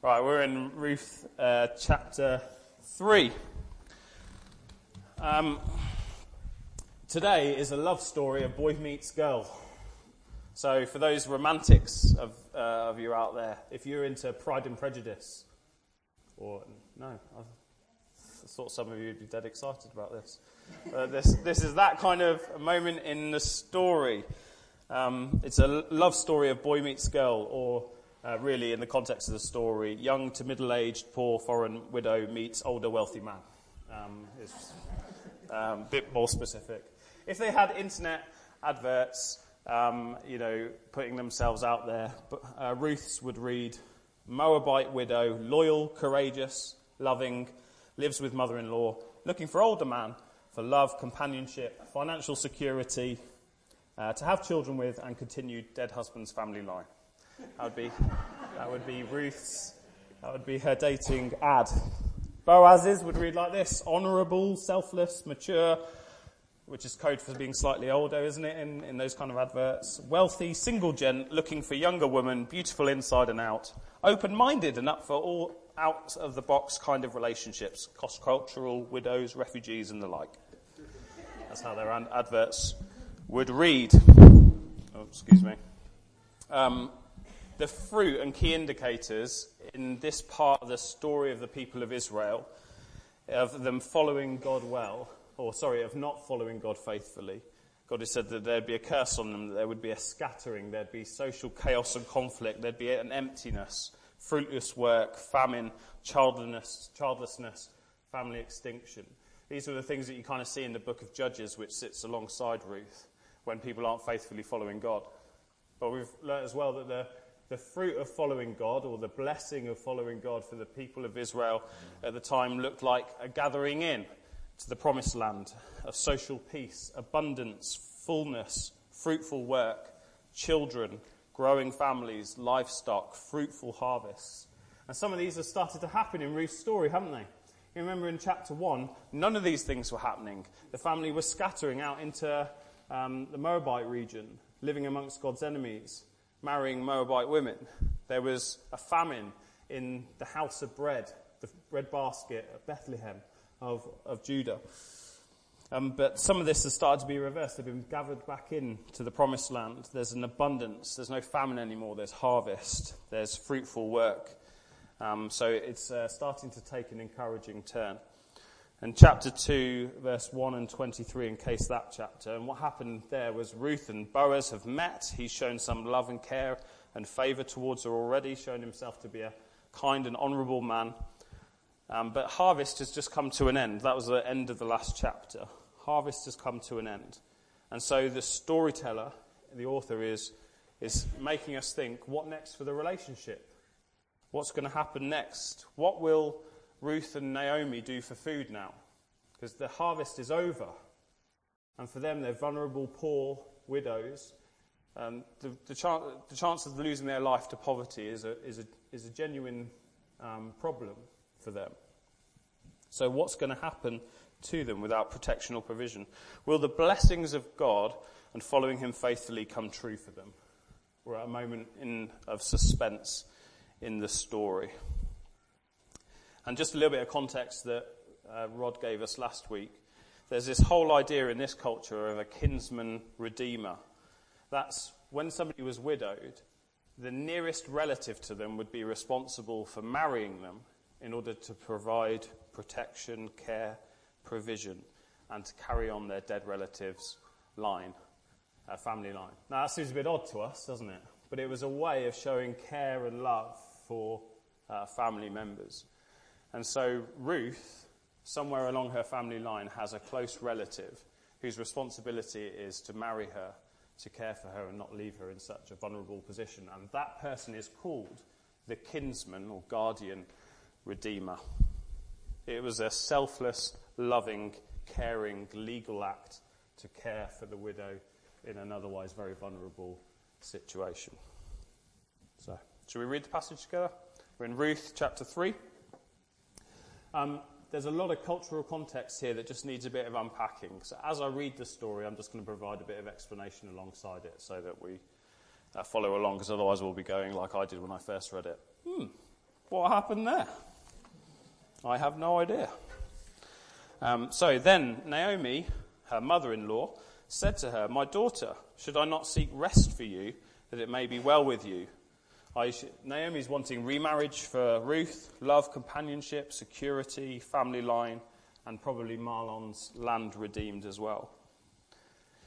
Right, we're in Ruth uh, chapter 3. Um, today is a love story of boy meets girl. So, for those romantics of, uh, of you out there, if you're into Pride and Prejudice, or no, I thought some of you would be dead excited about this. Uh, this, this is that kind of moment in the story. Um, it's a love story of boy meets girl, or uh, really, in the context of the story, young to middle aged, poor foreign widow meets older wealthy man. Um, is um, a bit more specific. If they had internet adverts, um, you know, putting themselves out there, uh, Ruth's would read Moabite widow, loyal, courageous, loving, lives with mother in law, looking for older man for love, companionship, financial security, uh, to have children with, and continued dead husband's family line. That would be, that would be Ruth's, that would be her dating ad. Boaz's would read like this honourable, selfless, mature, which is code for being slightly older, isn't it, in, in those kind of adverts? Wealthy, single gent, looking for younger woman, beautiful inside and out, open minded and up for all out of the box kind of relationships, cross cultural, widows, refugees, and the like. That's how their adverts would read. Oh, excuse me. Um, the fruit and key indicators in this part of the story of the people of Israel, of them following God well, or sorry, of not following God faithfully. God has said that there'd be a curse on them, that there would be a scattering, there'd be social chaos and conflict, there'd be an emptiness, fruitless work, famine, childlessness, childlessness family extinction. These are the things that you kind of see in the book of Judges, which sits alongside Ruth, when people aren't faithfully following God. But we've learned as well that the the fruit of following God, or the blessing of following God for the people of Israel at the time, looked like a gathering in to the promised land of social peace, abundance, fullness, fruitful work, children, growing families, livestock, fruitful harvests. And some of these have started to happen in Ruth's story, haven't they? You remember in chapter 1, none of these things were happening. The family was scattering out into um, the Moabite region, living amongst God's enemies marrying Moabite women. There was a famine in the house of bread, the bread basket at Bethlehem of, of Judah. Um, but some of this has started to be reversed. They've been gathered back in to the promised land. There's an abundance. There's no famine anymore. There's harvest. There's fruitful work. Um, so it's uh, starting to take an encouraging turn. And chapter 2, verse 1 and 23, in case that chapter. And what happened there was Ruth and Boaz have met. He's shown some love and care and favour towards her already, shown himself to be a kind and honourable man. Um, but harvest has just come to an end. That was the end of the last chapter. Harvest has come to an end. And so the storyteller, the author, is, is making us think what next for the relationship? What's going to happen next? What will Ruth and Naomi do for food now. Because the harvest is over. And for them, they're vulnerable, poor widows. Um, the, the, chance, the, chance of losing their life to poverty is a, is a, is a genuine um, problem for them. So, what's going to happen to them without protection or provision? Will the blessings of God and following Him faithfully come true for them? We're at a moment in, of suspense in the story. And just a little bit of context that uh, Rod gave us last week. There's this whole idea in this culture of a kinsman redeemer. That's when somebody was widowed, the nearest relative to them would be responsible for marrying them in order to provide protection, care, provision, and to carry on their dead relative's line, uh, family line. Now, that seems a bit odd to us, doesn't it? But it was a way of showing care and love for uh, family members. And so Ruth, somewhere along her family line, has a close relative whose responsibility is to marry her, to care for her, and not leave her in such a vulnerable position. And that person is called the kinsman or guardian redeemer. It was a selfless, loving, caring, legal act to care for the widow in an otherwise very vulnerable situation. So, should we read the passage together? We're in Ruth chapter 3. Um, there's a lot of cultural context here that just needs a bit of unpacking. So as I read the story, I'm just going to provide a bit of explanation alongside it so that we uh, follow along, because otherwise we'll be going like I did when I first read it. Hmm, what happened there? I have no idea. Um, so then Naomi, her mother in law, said to her, My daughter, should I not seek rest for you, that it may be well with you? Naomi's wanting remarriage for Ruth, love, companionship, security, family line, and probably Mahlon's land redeemed as well.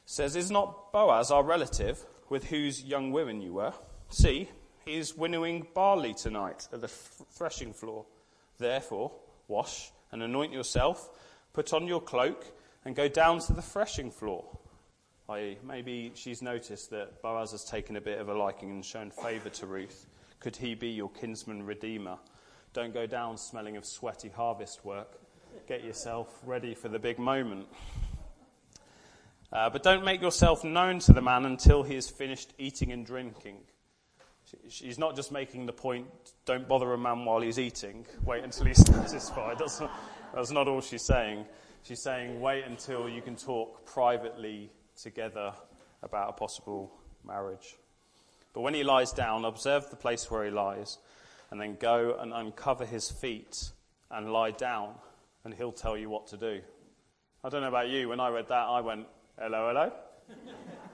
Says, Is not Boaz our relative, with whose young women you were? See, he is winnowing barley tonight at the threshing floor. Therefore, wash and anoint yourself, put on your cloak, and go down to the threshing floor. I.e., maybe she's noticed that Boaz has taken a bit of a liking and shown favour to Ruth. Could he be your kinsman redeemer? Don't go down smelling of sweaty harvest work. Get yourself ready for the big moment. Uh, but don't make yourself known to the man until he has finished eating and drinking. She's not just making the point, don't bother a man while he's eating, wait until he's satisfied. That's that's not all she's saying. She's saying, wait until you can talk privately together about a possible marriage. But when he lies down, observe the place where he lies, and then go and uncover his feet and lie down, and he'll tell you what to do. I don't know about you, when I read that, I went, hello, hello?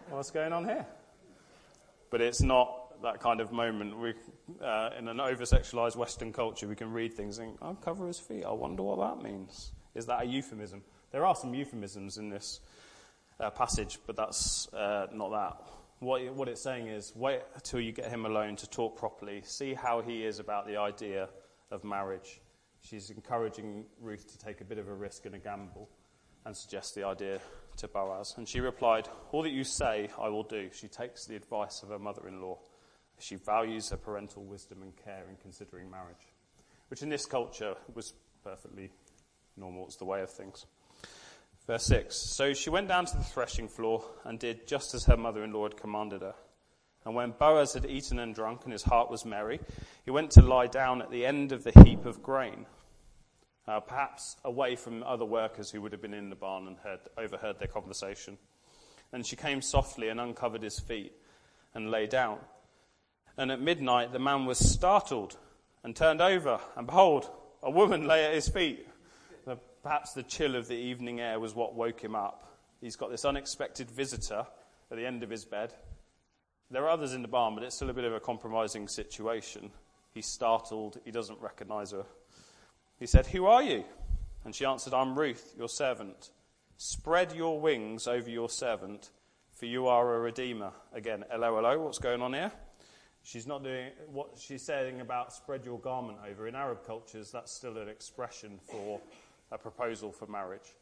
What's going on here? But it's not that kind of moment. We, uh, in an over sexualized Western culture, we can read things and uncover his feet. I wonder what that means. Is that a euphemism? There are some euphemisms in this uh, passage, but that's uh, not that. What, what it's saying is wait until you get him alone to talk properly, see how he is about the idea of marriage. She's encouraging Ruth to take a bit of a risk and a gamble and suggests the idea to Boaz. And she replied, All that you say, I will do. She takes the advice of her mother in law. She values her parental wisdom and care in considering marriage, which in this culture was perfectly normal. It's the way of things. Verse 6 So she went down to the threshing floor and did just as her mother in law had commanded her. And when Boaz had eaten and drunk and his heart was merry, he went to lie down at the end of the heap of grain, uh, perhaps away from other workers who would have been in the barn and heard, overheard their conversation. And she came softly and uncovered his feet and lay down. And at midnight the man was startled and turned over, and behold, a woman lay at his feet. Perhaps the chill of the evening air was what woke him up. He's got this unexpected visitor at the end of his bed. There are others in the barn, but it's still a bit of a compromising situation. He's startled. He doesn't recognize her. He said, Who are you? And she answered, I'm Ruth, your servant. Spread your wings over your servant, for you are a redeemer. Again, hello, hello, what's going on here? She's not doing what she's saying about spread your garment over. In Arab cultures, that's still an expression for a proposal for marriage.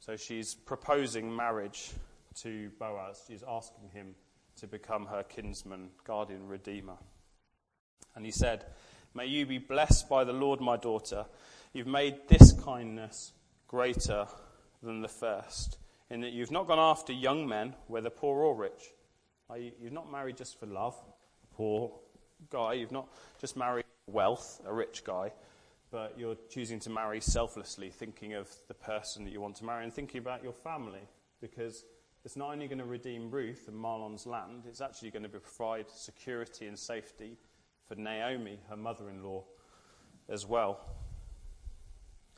So she's proposing marriage to Boaz. She's asking him to become her kinsman, guardian, redeemer. And he said, May you be blessed by the Lord, my daughter. You've made this kindness greater than the first, in that you've not gone after young men, whether poor or rich. You've not married just for love, a poor guy. You've not just married wealth, a rich guy but you're choosing to marry selflessly, thinking of the person that you want to marry and thinking about your family, because it's not only going to redeem Ruth and Mahlon's land, it's actually going to provide security and safety for Naomi, her mother in law, as well.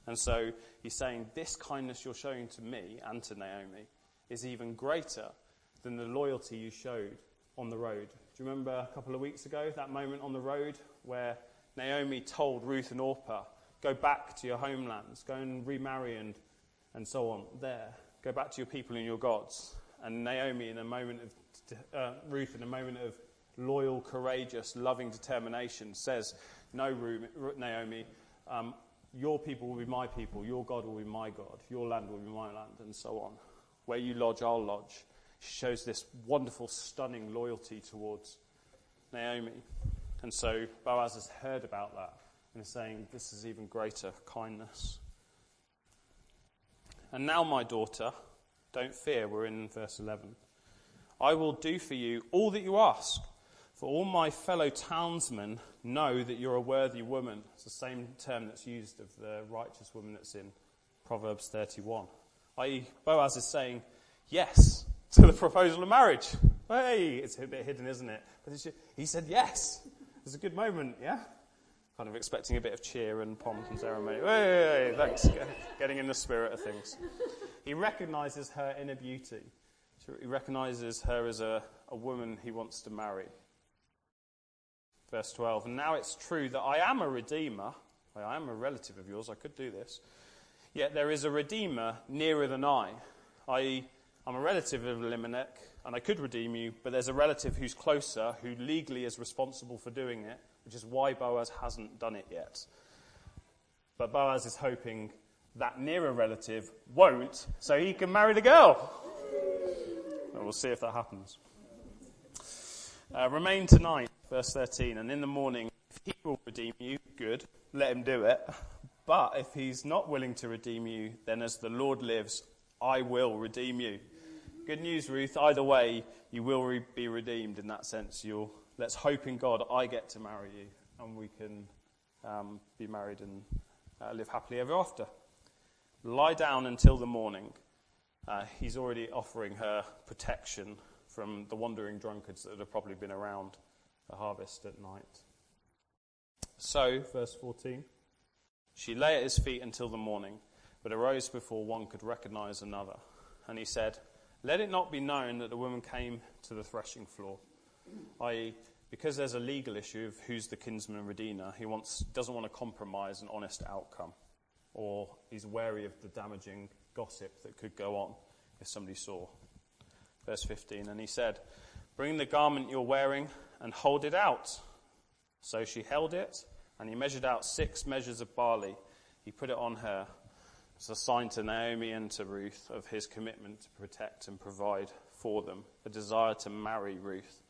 And so he's saying, This kindness you're showing to me and to Naomi is even greater than the loyalty you showed on the road. Do you remember a couple of weeks ago, that moment on the road where Naomi told Ruth and Orpah, go back to your homelands, go and remarry and, and so on there. Go back to your people and your gods. And Naomi, in a moment of, uh, Ruth, in a moment of loyal, courageous, loving determination, says, No, Naomi, um, your people will be my people, your God will be my God, your land will be my land, and so on. Where you lodge, I'll lodge. She shows this wonderful, stunning loyalty towards Naomi. And so Boaz has heard about that and is saying, This is even greater kindness. And now, my daughter, don't fear. We're in verse 11. I will do for you all that you ask, for all my fellow townsmen know that you're a worthy woman. It's the same term that's used of the righteous woman that's in Proverbs 31. I.e., Boaz is saying yes to the proposal of marriage. Hey, it's a bit hidden, isn't it? But he said yes. It's a good moment, yeah? kind of expecting a bit of cheer and pomp and ceremony. Hey, hey, thanks, getting in the spirit of things. He recognizes her inner beauty. He recognizes her as a, a woman he wants to marry. Verse 12, and now it's true that I am a redeemer. I am a relative of yours, I could do this. Yet there is a redeemer nearer than I. I, I'm a relative of Elimelech, and I could redeem you, but there's a relative who's closer, who legally is responsible for doing it, which is why Boaz hasn't done it yet. But Boaz is hoping that nearer relative won't, so he can marry the girl. we'll see if that happens. Uh, remain tonight, verse 13, and in the morning, if he will redeem you, good, let him do it. But if he's not willing to redeem you, then as the Lord lives, I will redeem you. Good news, Ruth. Either way, you will re- be redeemed in that sense. You'll, let's hope in God I get to marry you and we can um, be married and uh, live happily ever after. Lie down until the morning. Uh, he's already offering her protection from the wandering drunkards that have probably been around the harvest at night. So, verse 14, she lay at his feet until the morning, but arose before one could recognize another. And he said, Let it not be known that the woman came to the threshing floor, i.e., because there's a legal issue of who's the kinsman redeemer, he wants, doesn't want to compromise an honest outcome, or he's wary of the damaging gossip that could go on if somebody saw. Verse 15, and he said, Bring the garment you're wearing and hold it out. So she held it, and he measured out six measures of barley. He put it on her as a sign to Naomi and to Ruth of his commitment to protect and provide for them, a desire to marry Ruth.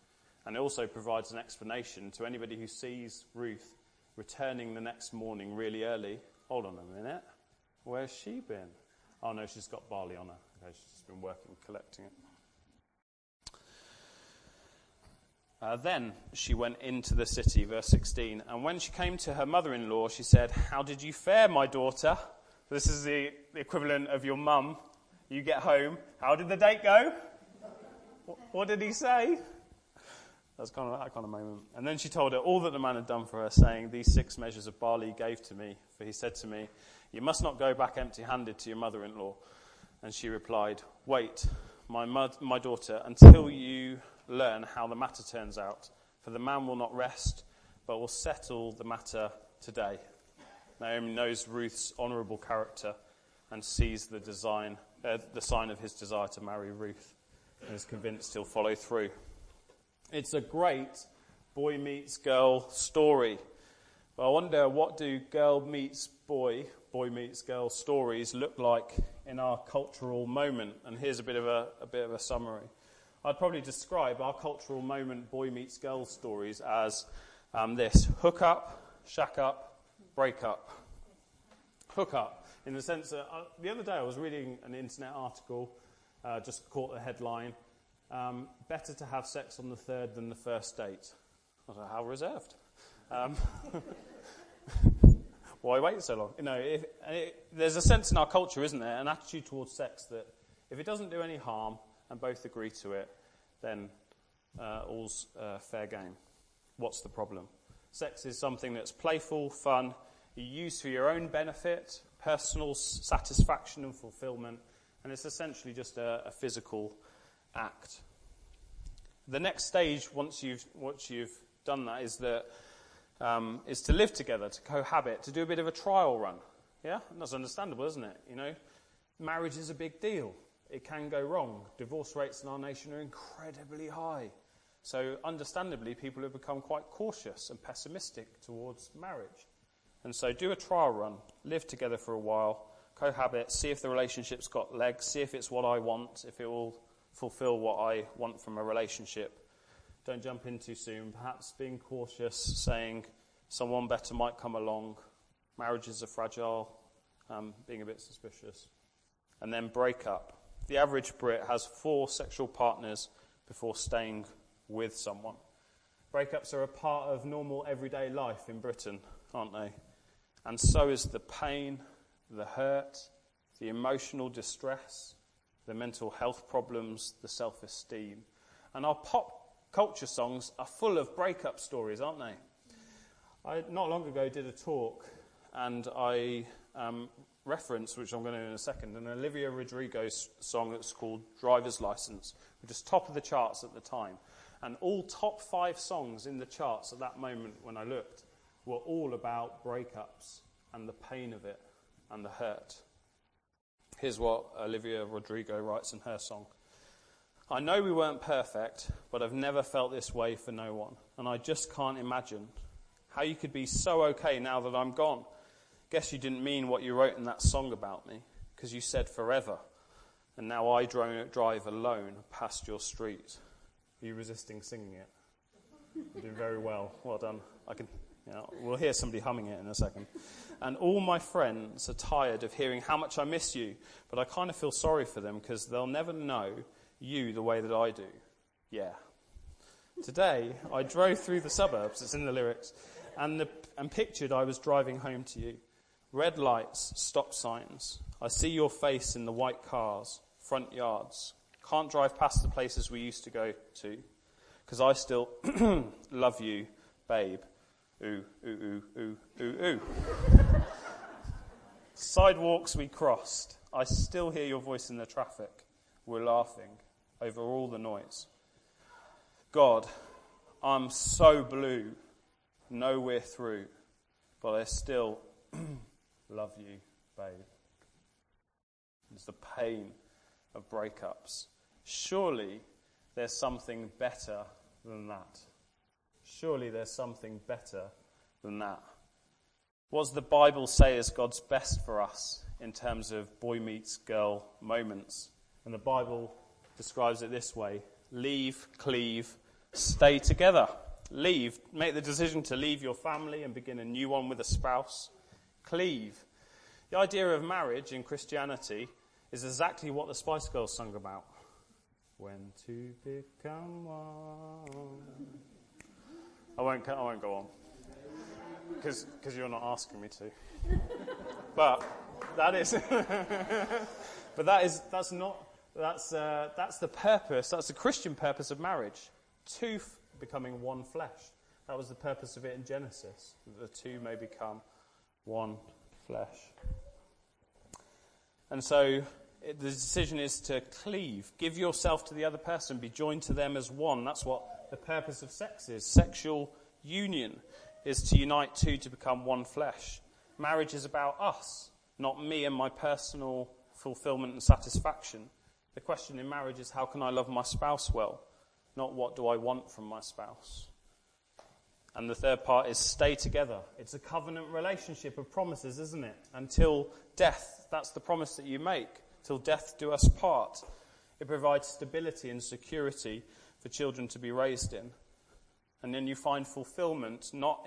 And it also provides an explanation to anybody who sees Ruth returning the next morning really early. Hold on a minute. Where's she been? Oh no, she's got barley on her. Okay, she's been working collecting it. Uh, then she went into the city, verse 16. And when she came to her mother in law, she said, How did you fare, my daughter? This is the, equivalent of your mum. You get home. How did the date go? What, what did he say? That's kind of that kind of moment. And then she told her all that the man had done for her, saying, These six measures of barley he gave to me, for he said to me, You must not go back empty handed to your mother in law. And she replied, Wait, my, my daughter, until you learn how the matter turns out, for the man will not rest, but will settle the matter today. Naomi knows Ruth's honourable character and sees the, design, uh, the sign of his desire to marry Ruth and is convinced he'll follow through. It's a great boy meets girl story. But I wonder what do girl meets boy, boy meets girl stories look like in our cultural moment? And here's a bit of a, a bit of a summary. I'd probably describe our cultural moment boy meets girl stories as um, this hook up, shack up, break up. Hook up, in the sense that uh, the other day I was reading an internet article, uh, just caught the headline um, better to have sex on the third than the first date. I was like, how reserved? Um, why wait so long? You know, if, it, there's a sense in our culture, isn't there, an attitude towards sex that if it doesn't do any harm and both agree to it, then uh, all's uh, fair game. What's the problem? Sex is something that's playful, fun, you use for your own benefit, personal satisfaction and fulfillment, and it's essentially just a, a physical act. The next stage, once you've, once you've done that, is, that, um, is to live together, to cohabit, to do a bit of a trial run. Yeah? And that's understandable, isn't it? You know, marriage is a big deal. It can go wrong. Divorce rates in our nation are incredibly high. So, understandably, people have become quite cautious and pessimistic towards marriage. And so, do a trial run, live together for a while, cohabit, see if the relationship's got legs, see if it's what I want, if it will fulfill what I want from a relationship. Don't jump in too soon. Perhaps being cautious, saying someone better might come along. Marriages are fragile, um, being a bit suspicious. And then break up. The average Brit has four sexual partners before staying with someone. Breakups are a part of normal everyday life in Britain, aren't they? And so is the pain, the hurt, the emotional distress, the mental health problems, the self esteem. And our pop culture songs are full of breakup stories, aren't they? I not long ago did a talk, and I um, referenced, which I'm going to do in a second, an Olivia Rodrigo song that's called "Driver's License," which is top of the charts at the time, and all top five songs in the charts at that moment when I looked were all about breakups and the pain of it and the hurt. Here's what Olivia Rodrigo writes in her song. I know we weren't perfect, but I've never felt this way for no one. And I just can't imagine how you could be so okay now that I'm gone. Guess you didn't mean what you wrote in that song about me, because you said forever. And now I drive alone past your street. Are you resisting singing it? You're doing very well. Well done. I can, you know, we'll hear somebody humming it in a second. And all my friends are tired of hearing how much I miss you, but I kind of feel sorry for them because they'll never know you the way that I do. Yeah. Today, I drove through the suburbs, it's in the lyrics, and, the, and pictured I was driving home to you. Red lights, stop signs. I see your face in the white cars, front yards. Can't drive past the places we used to go to, because I still love you, babe. Ooh, ooh, ooh, ooh, ooh, ooh. Sidewalks we crossed. I still hear your voice in the traffic. We're laughing over all the noise. God, I'm so blue, nowhere through, but I still love you, babe. It's the pain of breakups. Surely there's something better than that. Surely there's something better than that. What does the Bible say is God's best for us in terms of boy meets girl moments? And the Bible describes it this way leave, cleave, stay together. Leave, make the decision to leave your family and begin a new one with a spouse. Cleave. The idea of marriage in Christianity is exactly what the Spice Girls sung about. When to become one. I won't, I won't go on. Because you're not asking me to. But that is. but that is, that's not that's, uh, that's the purpose, that's the Christian purpose of marriage. Two f- becoming one flesh. That was the purpose of it in Genesis. The two may become one flesh. And so the decision is to cleave. Give yourself to the other person. Be joined to them as one. That's what the purpose of sex is. Sexual union is to unite two to become one flesh. Marriage is about us, not me and my personal fulfillment and satisfaction. The question in marriage is how can I love my spouse well? Not what do I want from my spouse. And the third part is stay together. It's a covenant relationship of promises, isn't it? Until death. That's the promise that you make. Till death do us part. It provides stability and security for children to be raised in. And then you find fulfillment not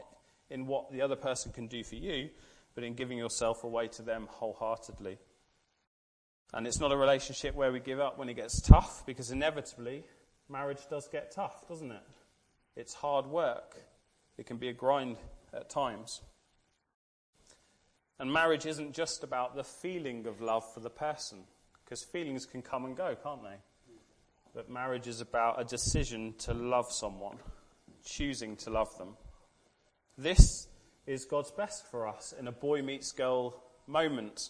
in what the other person can do for you, but in giving yourself away to them wholeheartedly. And it's not a relationship where we give up when it gets tough, because inevitably, marriage does get tough, doesn't it? It's hard work. It can be a grind at times. And marriage isn't just about the feeling of love for the person, because feelings can come and go, can't they? But marriage is about a decision to love someone, choosing to love them. This is God's best for us in a boy meets girl moment.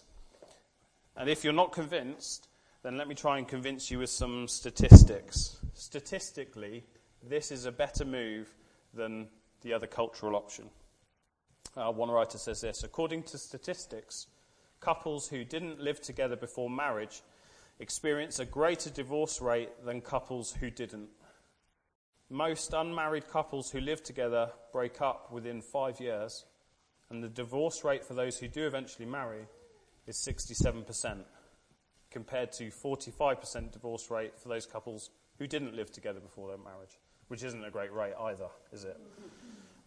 And if you're not convinced, then let me try and convince you with some statistics. Statistically, this is a better move than the other cultural option. Uh, one writer says this According to statistics, couples who didn't live together before marriage experience a greater divorce rate than couples who didn't. Most unmarried couples who live together break up within five years, and the divorce rate for those who do eventually marry is 67%, compared to 45% divorce rate for those couples who didn't live together before their marriage, which isn't a great rate either, is it?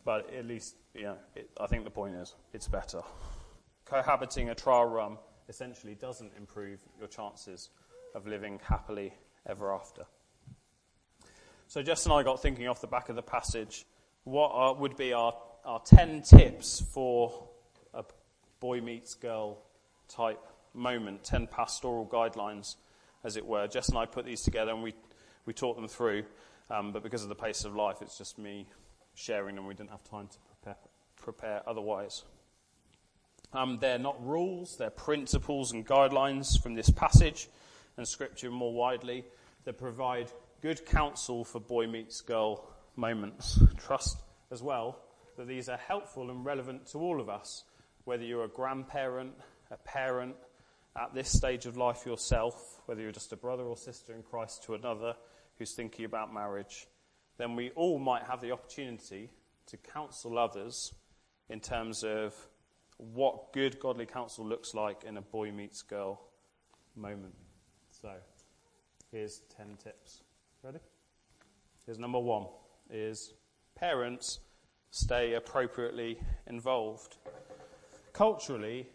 But at least, know, it, I think the point is, it's better. Cohabiting a trial run essentially doesn't improve your chances of living happily ever after. So Jess and I got thinking off the back of the passage, what are, would be our, our 10 tips for a boy meets girl type moment, 10 pastoral guidelines, as it were. Jess and I put these together and we, we taught them through, um, but because of the pace of life, it's just me sharing them. We didn't have time to prepare, prepare otherwise. Um, they're not rules, they're principles and guidelines from this passage and scripture more widely that provide good counsel for boy meets girl moments. Trust as well that these are helpful and relevant to all of us, whether you're a grandparent, a parent, at this stage of life yourself, whether you're just a brother or sister in Christ to another who's thinking about marriage, then we all might have the opportunity to counsel others in terms of what good godly counsel looks like in a boy meets girl moment. So, here's 10 tips. Ready? Here's number one is parents stay appropriately involved. Culturally,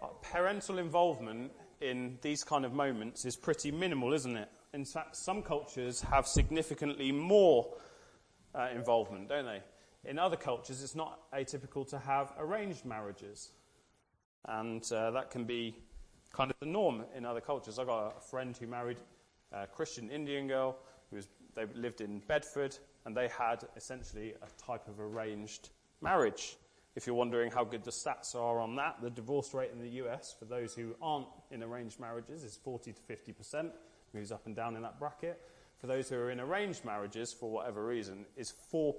uh, parental involvement in these kind of moments is pretty minimal, isn't it? In fact, some cultures have significantly more uh, involvement, don't they? In other cultures, it's not atypical to have arranged marriages. And uh, that can be kind of the norm in other cultures. I've got a friend who married a Christian Indian girl. Who was, they lived in Bedford, and they had essentially a type of arranged marriage. If you're wondering how good the stats are on that, the divorce rate in the US for those who aren't in arranged marriages is 40 to 50%, moves up and down in that bracket. For those who are in arranged marriages, for whatever reason, is 4%.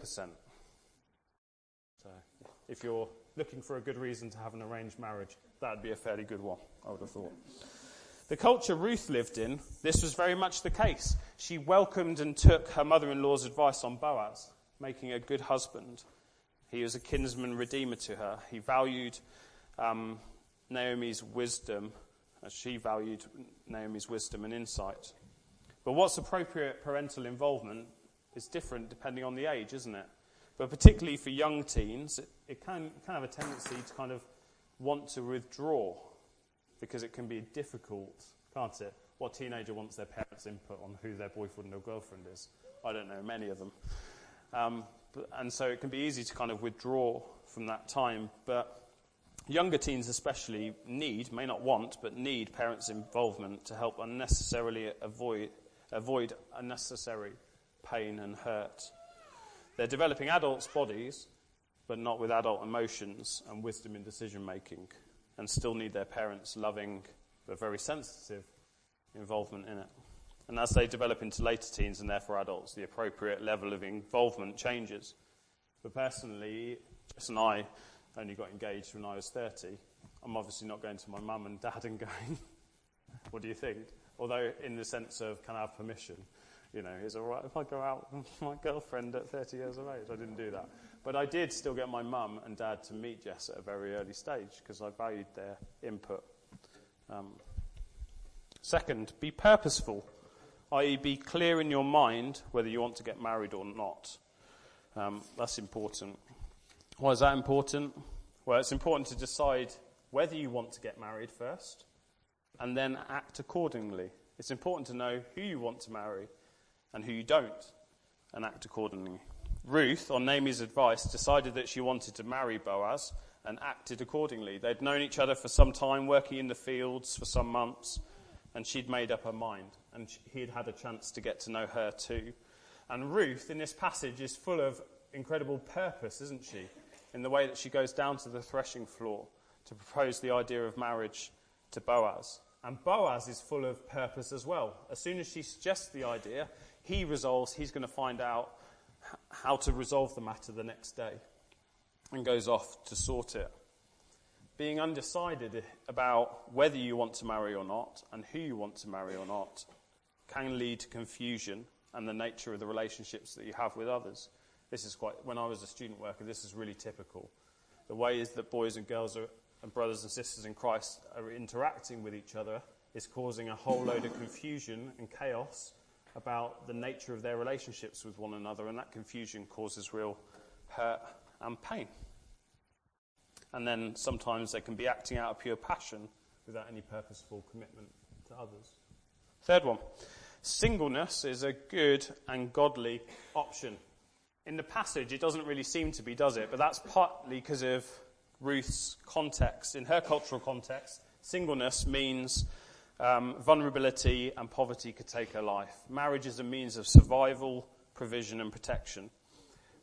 So if you're looking for a good reason to have an arranged marriage, that would be a fairly good one, I would have thought. The culture Ruth lived in, this was very much the case. She welcomed and took her mother in law's advice on Boaz, making a good husband. He was a kinsman redeemer to her. He valued um, Naomi's wisdom as she valued Naomi's wisdom and insight. But what's appropriate parental involvement is different depending on the age, isn't it? But particularly for young teens, it, it can, can have a tendency to kind of want to withdraw because it can be difficult, can't it? What teenager wants their parents' input on who their boyfriend or girlfriend is? I don't know, many of them. Um, but, and so it can be easy to kind of withdraw from that time. But younger teens, especially, need, may not want, but need parents' involvement to help unnecessarily avoid, avoid unnecessary pain and hurt. They're developing adults' bodies, but not with adult emotions and wisdom in decision making and still need their parents' loving but very sensitive involvement in it. And as they develop into later teens and therefore adults, the appropriate level of involvement changes. But personally, Jess and I only got engaged when I was 30. I'm obviously not going to my mum and dad and going, what do you think? Although, in the sense of, can I have permission? You know, is it alright if I go out with my girlfriend at 30 years of age? I didn't do that. But I did still get my mum and dad to meet Jess at a very early stage because I valued their input. Um, second, be purposeful, i.e., be clear in your mind whether you want to get married or not. Um, that's important. Why is that important? Well, it's important to decide whether you want to get married first and then act accordingly. It's important to know who you want to marry and who you don't and act accordingly. Ruth, on Naomi's advice, decided that she wanted to marry Boaz and acted accordingly. They'd known each other for some time, working in the fields for some months, and she'd made up her mind, and he'd had a chance to get to know her too. And Ruth, in this passage, is full of incredible purpose, isn't she? In the way that she goes down to the threshing floor to propose the idea of marriage to Boaz. And Boaz is full of purpose as well. As soon as she suggests the idea, he resolves he's going to find out how to resolve the matter the next day and goes off to sort it. Being undecided about whether you want to marry or not and who you want to marry or not can lead to confusion and the nature of the relationships that you have with others. This is quite, when I was a student worker, this is really typical. The ways that boys and girls are, and brothers and sisters in Christ are interacting with each other is causing a whole load of confusion and chaos about the nature of their relationships with one another, and that confusion causes real hurt and pain. And then sometimes they can be acting out of pure passion without any purposeful commitment to others. Third one singleness is a good and godly option. In the passage, it doesn't really seem to be, does it? But that's partly because of Ruth's context. In her cultural context, singleness means um, vulnerability and poverty could take her life. Marriage is a means of survival, provision, and protection.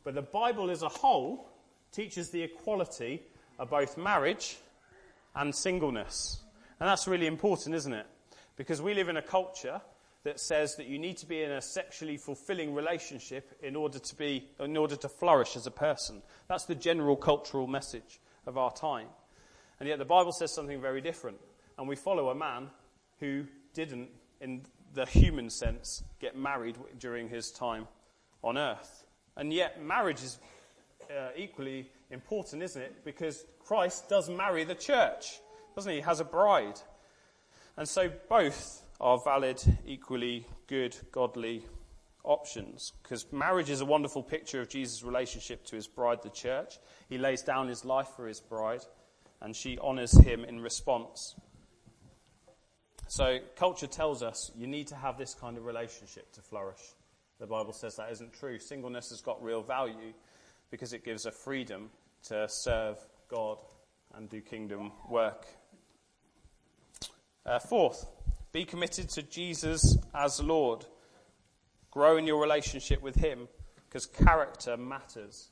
But the Bible as a whole teaches the equality of both marriage and singleness. And that's really important, isn't it? Because we live in a culture that says that you need to be in a sexually fulfilling relationship in order to be in order to flourish as a person. That's the general cultural message of our time. And yet the Bible says something very different. And we follow a man who didn't in the human sense get married during his time on earth. And yet marriage is uh, equally important, isn't it? Because Christ does marry the church, doesn't he? He has a bride. And so both are valid, equally good, godly options. Because marriage is a wonderful picture of Jesus' relationship to his bride, the church. He lays down his life for his bride, and she honors him in response. So, culture tells us you need to have this kind of relationship to flourish. The Bible says that isn't true. Singleness has got real value because it gives a freedom to serve God and do kingdom work. Uh, fourth, be committed to Jesus as Lord. Grow in your relationship with Him because character matters.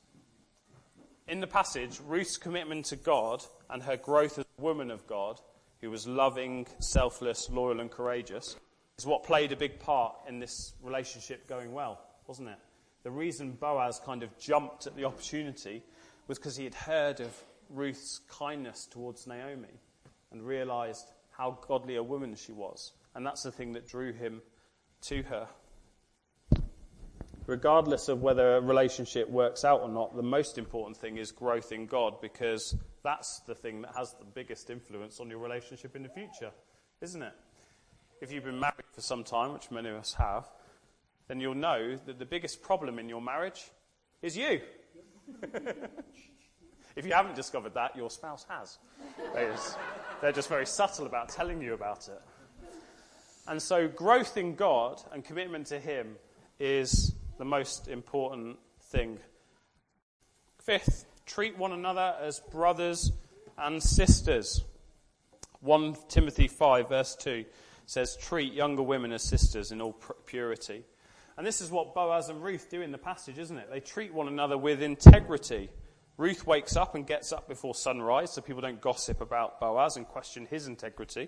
In the passage, Ruth's commitment to God and her growth as a woman of God, who was loving, selfless, loyal, and courageous, is what played a big part in this relationship going well, wasn't it? The reason Boaz kind of jumped at the opportunity was because he had heard of Ruth's kindness towards Naomi and realized how godly a woman she was. And that's the thing that drew him to her. Regardless of whether a relationship works out or not, the most important thing is growth in God because that's the thing that has the biggest influence on your relationship in the future, isn't it? If you've been married for some time, which many of us have, then you'll know that the biggest problem in your marriage is you. if you haven't discovered that, your spouse has. They're just very subtle about telling you about it. And so, growth in God and commitment to Him is the most important thing. Fifth, treat one another as brothers and sisters. 1 Timothy 5, verse 2 says, Treat younger women as sisters in all purity. And this is what Boaz and Ruth do in the passage, isn't it? They treat one another with integrity. Ruth wakes up and gets up before sunrise so people don't gossip about Boaz and question his integrity.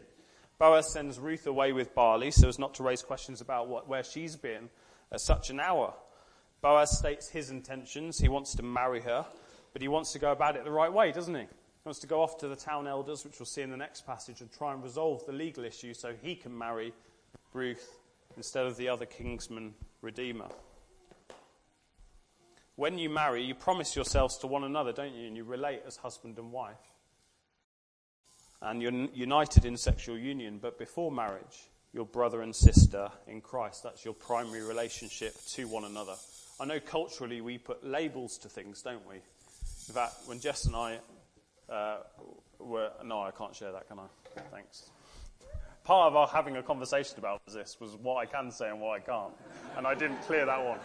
Boaz sends Ruth away with barley so as not to raise questions about what, where she's been at such an hour. Boaz states his intentions. He wants to marry her, but he wants to go about it the right way, doesn't he? He wants to go off to the town elders, which we'll see in the next passage, and try and resolve the legal issue so he can marry Ruth instead of the other kinsman redeemer. When you marry, you promise yourselves to one another, don't you? And you relate as husband and wife. And you're united in sexual union, but before marriage, you're brother and sister in Christ. That's your primary relationship to one another. I know culturally we put labels to things, don't we? In fact, when Jess and I uh, were. No, I can't share that, can I? Thanks part of our having a conversation about this was what I can say and what I can't. And I didn't clear that one.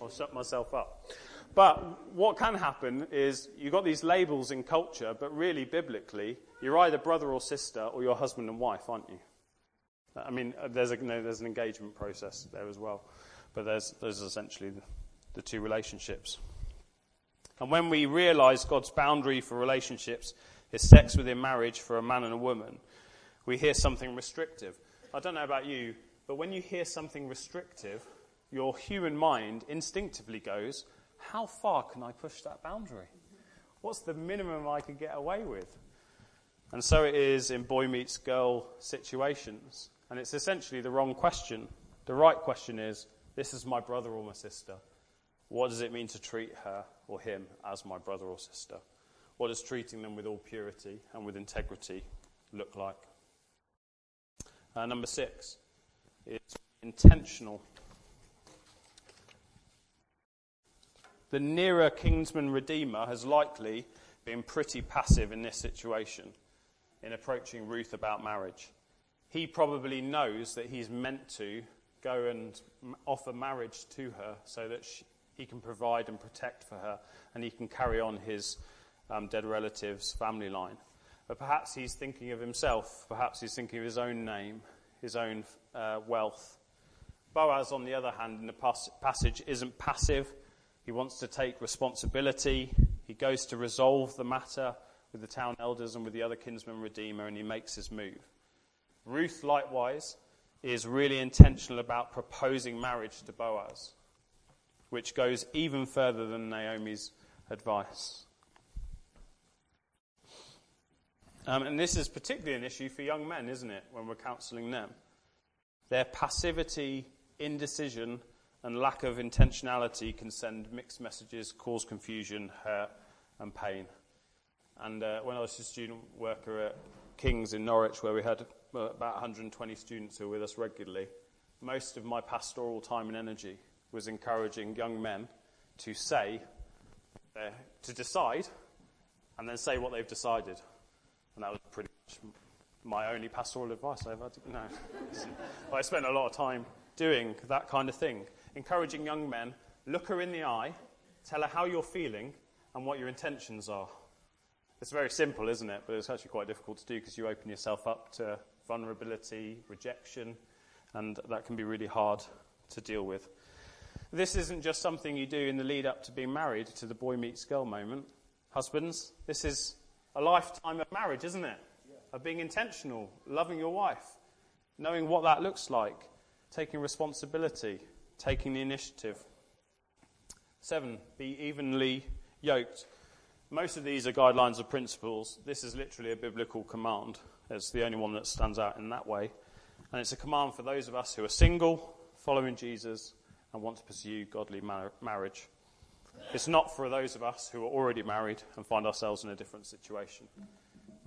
I'll shut myself up. But what can happen is you've got these labels in culture, but really biblically, you're either brother or sister or you're husband and wife, aren't you? I mean, uh, there's, a, know, there's an engagement process there as well. But there's, there's essentially the, the two relationships. And when we realize God's boundary for relationships is sex within marriage for a man and a woman, we hear something restrictive. I don't know about you, but when you hear something restrictive, your human mind instinctively goes, How far can I push that boundary? What's the minimum I can get away with? And so it is in boy meets girl situations. And it's essentially the wrong question. The right question is this is my brother or my sister. What does it mean to treat her or him as my brother or sister? What does treating them with all purity and with integrity look like? Uh, number six is intentional. The nearer kinsman redeemer has likely been pretty passive in this situation in approaching Ruth about marriage. He probably knows that he's meant to go and offer marriage to her so that she, he can provide and protect for her and he can carry on his um, dead relative's family line. But perhaps he's thinking of himself. Perhaps he's thinking of his own name, his own uh, wealth. Boaz, on the other hand, in the pas- passage, isn't passive, He wants to take responsibility. He goes to resolve the matter with the town elders and with the other kinsman redeemer, and he makes his move. Ruth, likewise, is really intentional about proposing marriage to Boaz, which goes even further than Naomi's advice. Um, and this is particularly an issue for young men, isn't it, when we're counseling them? Their passivity, indecision, and lack of intentionality can send mixed messages, cause confusion, hurt, and pain. And uh, when I was a student worker at King's in Norwich, where we had about 120 students who were with us regularly, most of my pastoral time and energy was encouraging young men to say, uh, to decide, and then say what they've decided. And that was pretty much my only pastoral advice I ever had. No. I spent a lot of time doing that kind of thing, encouraging young men, look her in the eye, tell her how you're feeling and what your intentions are. It's very simple, isn't it? But it's actually quite difficult to do because you open yourself up to vulnerability, rejection, and that can be really hard to deal with. This isn't just something you do in the lead up to being married to the boy meets girl moment. Husbands, this is a lifetime of marriage, isn't it? Of being intentional, loving your wife, knowing what that looks like, taking responsibility, taking the initiative. Seven, be evenly yoked. Most of these are guidelines or principles. This is literally a biblical command. It's the only one that stands out in that way. And it's a command for those of us who are single, following Jesus, and want to pursue godly mar- marriage. It's not for those of us who are already married and find ourselves in a different situation.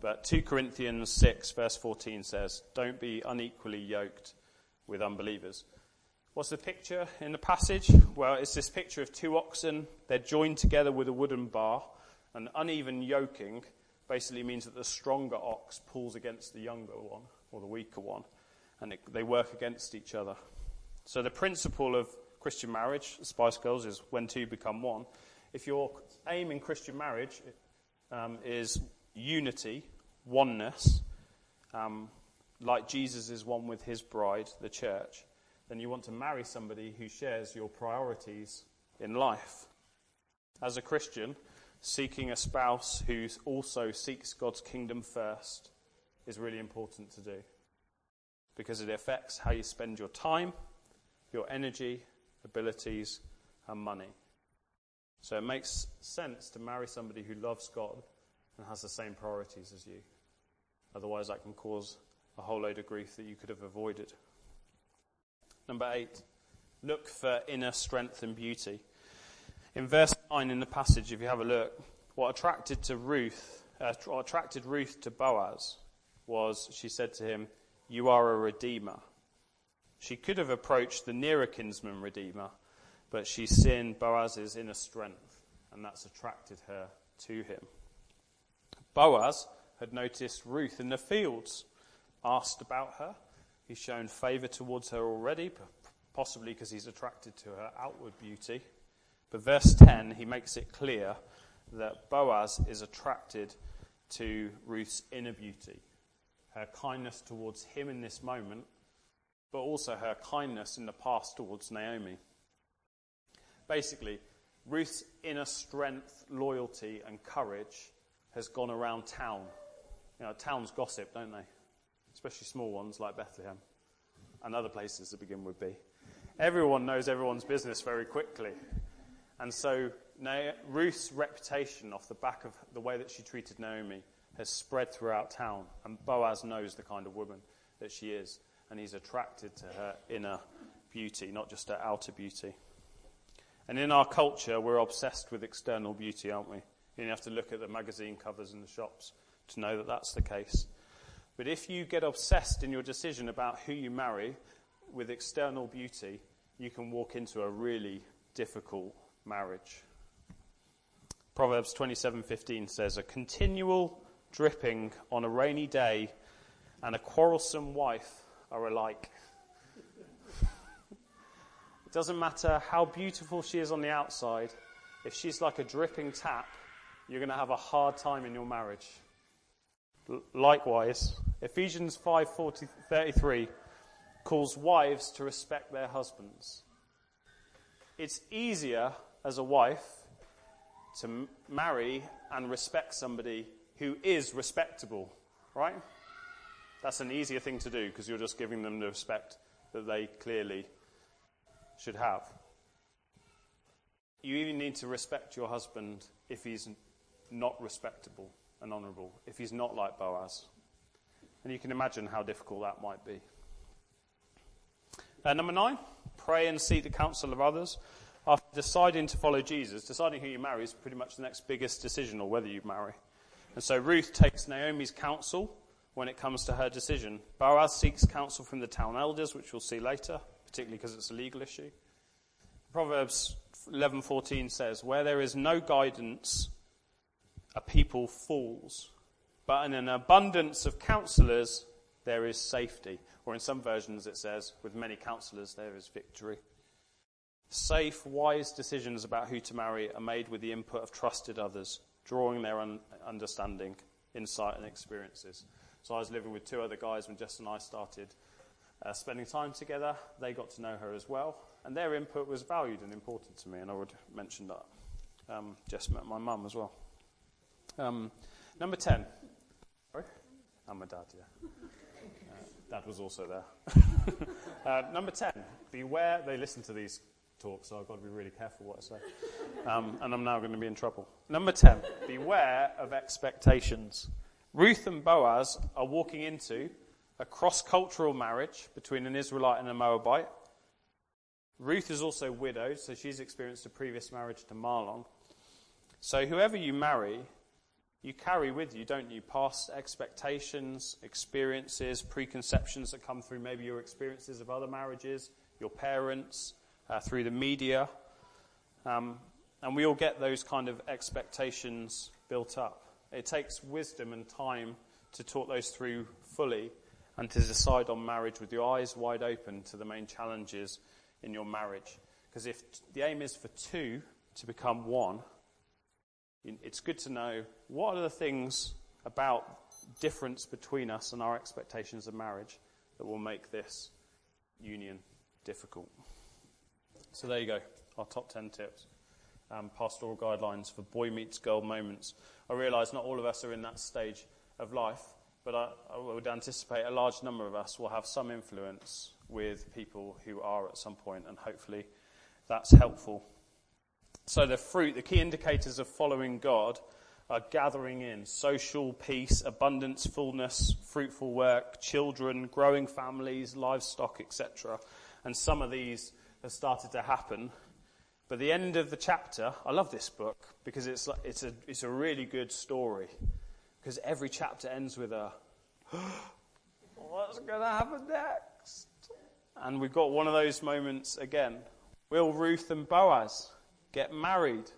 But 2 Corinthians 6, verse 14 says, Don't be unequally yoked with unbelievers. What's the picture in the passage? Well, it's this picture of two oxen. They're joined together with a wooden bar. An uneven yoking basically means that the stronger ox pulls against the younger one or the weaker one, and it, they work against each other. So the principle of Christian marriage, Spice Girls, is when two become one. If your aim in Christian marriage um, is unity, oneness, um, like Jesus is one with his bride, the church, then you want to marry somebody who shares your priorities in life. As a Christian, seeking a spouse who also seeks God's kingdom first is really important to do because it affects how you spend your time, your energy, abilities, and money. So it makes sense to marry somebody who loves God and has the same priorities as you. Otherwise, that can cause a whole load of grief that you could have avoided. Number eight, look for inner strength and beauty. In verse 9 in the passage, if you have a look, what attracted to Ruth, uh, what attracted Ruth to Boaz was she said to him, You are a redeemer. She could have approached the nearer kinsman redeemer, but she's seen Boaz's inner strength, and that's attracted her to him. Boaz had noticed Ruth in the fields, asked about her. He's shown favour towards her already, possibly because he's attracted to her outward beauty. But verse 10, he makes it clear that Boaz is attracted to Ruth's inner beauty, her kindness towards him in this moment, but also her kindness in the past towards Naomi. Basically, Ruth's inner strength, loyalty, and courage has gone around town. You know, towns gossip, don't they? Especially small ones like Bethlehem and other places to begin with be. Everyone knows everyone's business very quickly. And so Ruth's reputation off the back of the way that she treated Naomi has spread throughout town. And Boaz knows the kind of woman that she is and he's attracted to her inner beauty, not just her outer beauty. And in our culture, we're obsessed with external beauty, aren't we? You have to look at the magazine covers in the shops to know that that's the case. But if you get obsessed in your decision about who you marry with external beauty, you can walk into a really difficult marriage. Proverbs 27:15 says, "A continual dripping on a rainy day and a quarrelsome wife are alike. it doesn't matter how beautiful she is on the outside, if she's like a dripping tap, you're going to have a hard time in your marriage. L- likewise, Ephesians 5:33 calls wives to respect their husbands. It's easier as a wife to marry and respect somebody who is respectable, right? That's an easier thing to do because you're just giving them the respect that they clearly should have. You even need to respect your husband if he's not respectable and honourable, if he's not like Boaz. And you can imagine how difficult that might be. Uh, number nine, pray and seek the counsel of others. After deciding to follow Jesus, deciding who you marry is pretty much the next biggest decision or whether you marry. And so Ruth takes Naomi's counsel when it comes to her decision. Boaz seeks counsel from the town elders, which we'll see later, particularly because it's a legal issue. Proverbs 11:14 says, "Where there is no guidance, a people falls, but in an abundance of counselors there is safety." Or in some versions it says, "With many counselors there is victory." Safe, wise decisions about who to marry are made with the input of trusted others, drawing their un- understanding, insight, and experiences. So I was living with two other guys when Jess and I started uh, spending time together. They got to know her as well, and their input was valued and important to me, and I would mention that. Um, Jess met my mum as well. Um, number 10. Sorry? And my dad, yeah. Uh, dad was also there. uh, number 10. Beware, they listen to these talks, so I've got to be really careful what I say. Um, and I'm now going to be in trouble. Number 10. Beware of expectations. Ruth and Boaz are walking into a cross cultural marriage between an Israelite and a Moabite. Ruth is also widowed, so she's experienced a previous marriage to Mahlon. So, whoever you marry, you carry with you, don't you, past expectations, experiences, preconceptions that come through maybe your experiences of other marriages, your parents, uh, through the media. Um, and we all get those kind of expectations built up. It takes wisdom and time to talk those through fully and to decide on marriage with your eyes wide open to the main challenges in your marriage. Because if the aim is for two to become one, it's good to know what are the things about difference between us and our expectations of marriage that will make this union difficult. So there you go, our top 10 tips. Um, pastoral guidelines for boy meets girl moments. I realise not all of us are in that stage of life, but I, I, would anticipate a large number of us will have some influence with people who are at some point, and hopefully that's helpful. So, the fruit, the key indicators of following God are gathering in social peace, abundance, fullness, fruitful work, children, growing families, livestock, etc. And some of these have started to happen. But the end of the chapter, I love this book because it's, like, it's, a, it's a really good story because every chapter ends with a, what's going to happen next? And we've got one of those moments again. Will Ruth and Boaz get married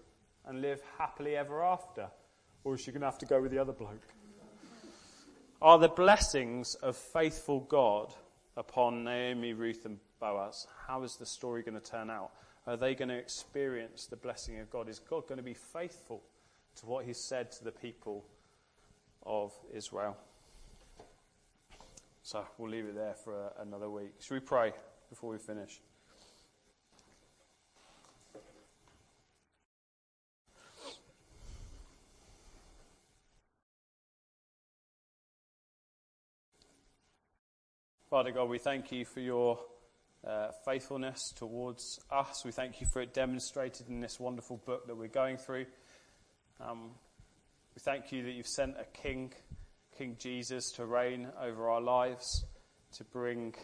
and live happily ever after? Or is she going to have to go with the other bloke? Are the blessings of faithful God upon Naomi, Ruth, and Boaz? How is the story going to turn out? Are they going to experience the blessing of God? Is God going to be faithful to what He said to the people of Israel. So we'll leave it there for a, another week. Should we pray before we finish? Father God, we thank you for your uh, faithfulness towards us. We thank you for it demonstrated in this wonderful book that we're going through. Um, we thank you that you've sent a king, King Jesus, to reign over our lives, to bring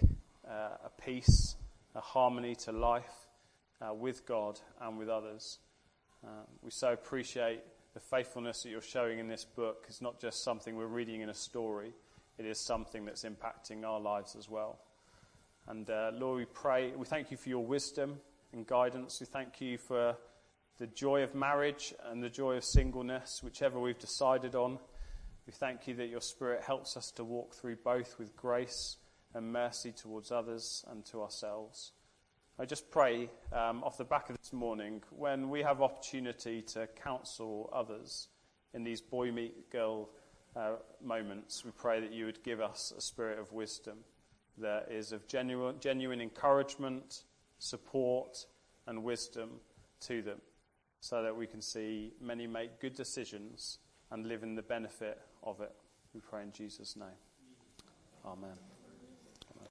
uh, a peace, a harmony to life uh, with God and with others. Uh, we so appreciate the faithfulness that you're showing in this book. It's not just something we're reading in a story, it is something that's impacting our lives as well. And uh, Lord, we pray, we thank you for your wisdom and guidance. We thank you for the joy of marriage and the joy of singleness, whichever we've decided on. We thank you that your Spirit helps us to walk through both with grace and mercy towards others and to ourselves. I just pray um, off the back of this morning, when we have opportunity to counsel others in these boy meet girl uh, moments, we pray that you would give us a spirit of wisdom that is of genuine, genuine encouragement, support, and wisdom to them so that we can see many make good decisions and live in the benefit of it. We pray in Jesus' name. Amen.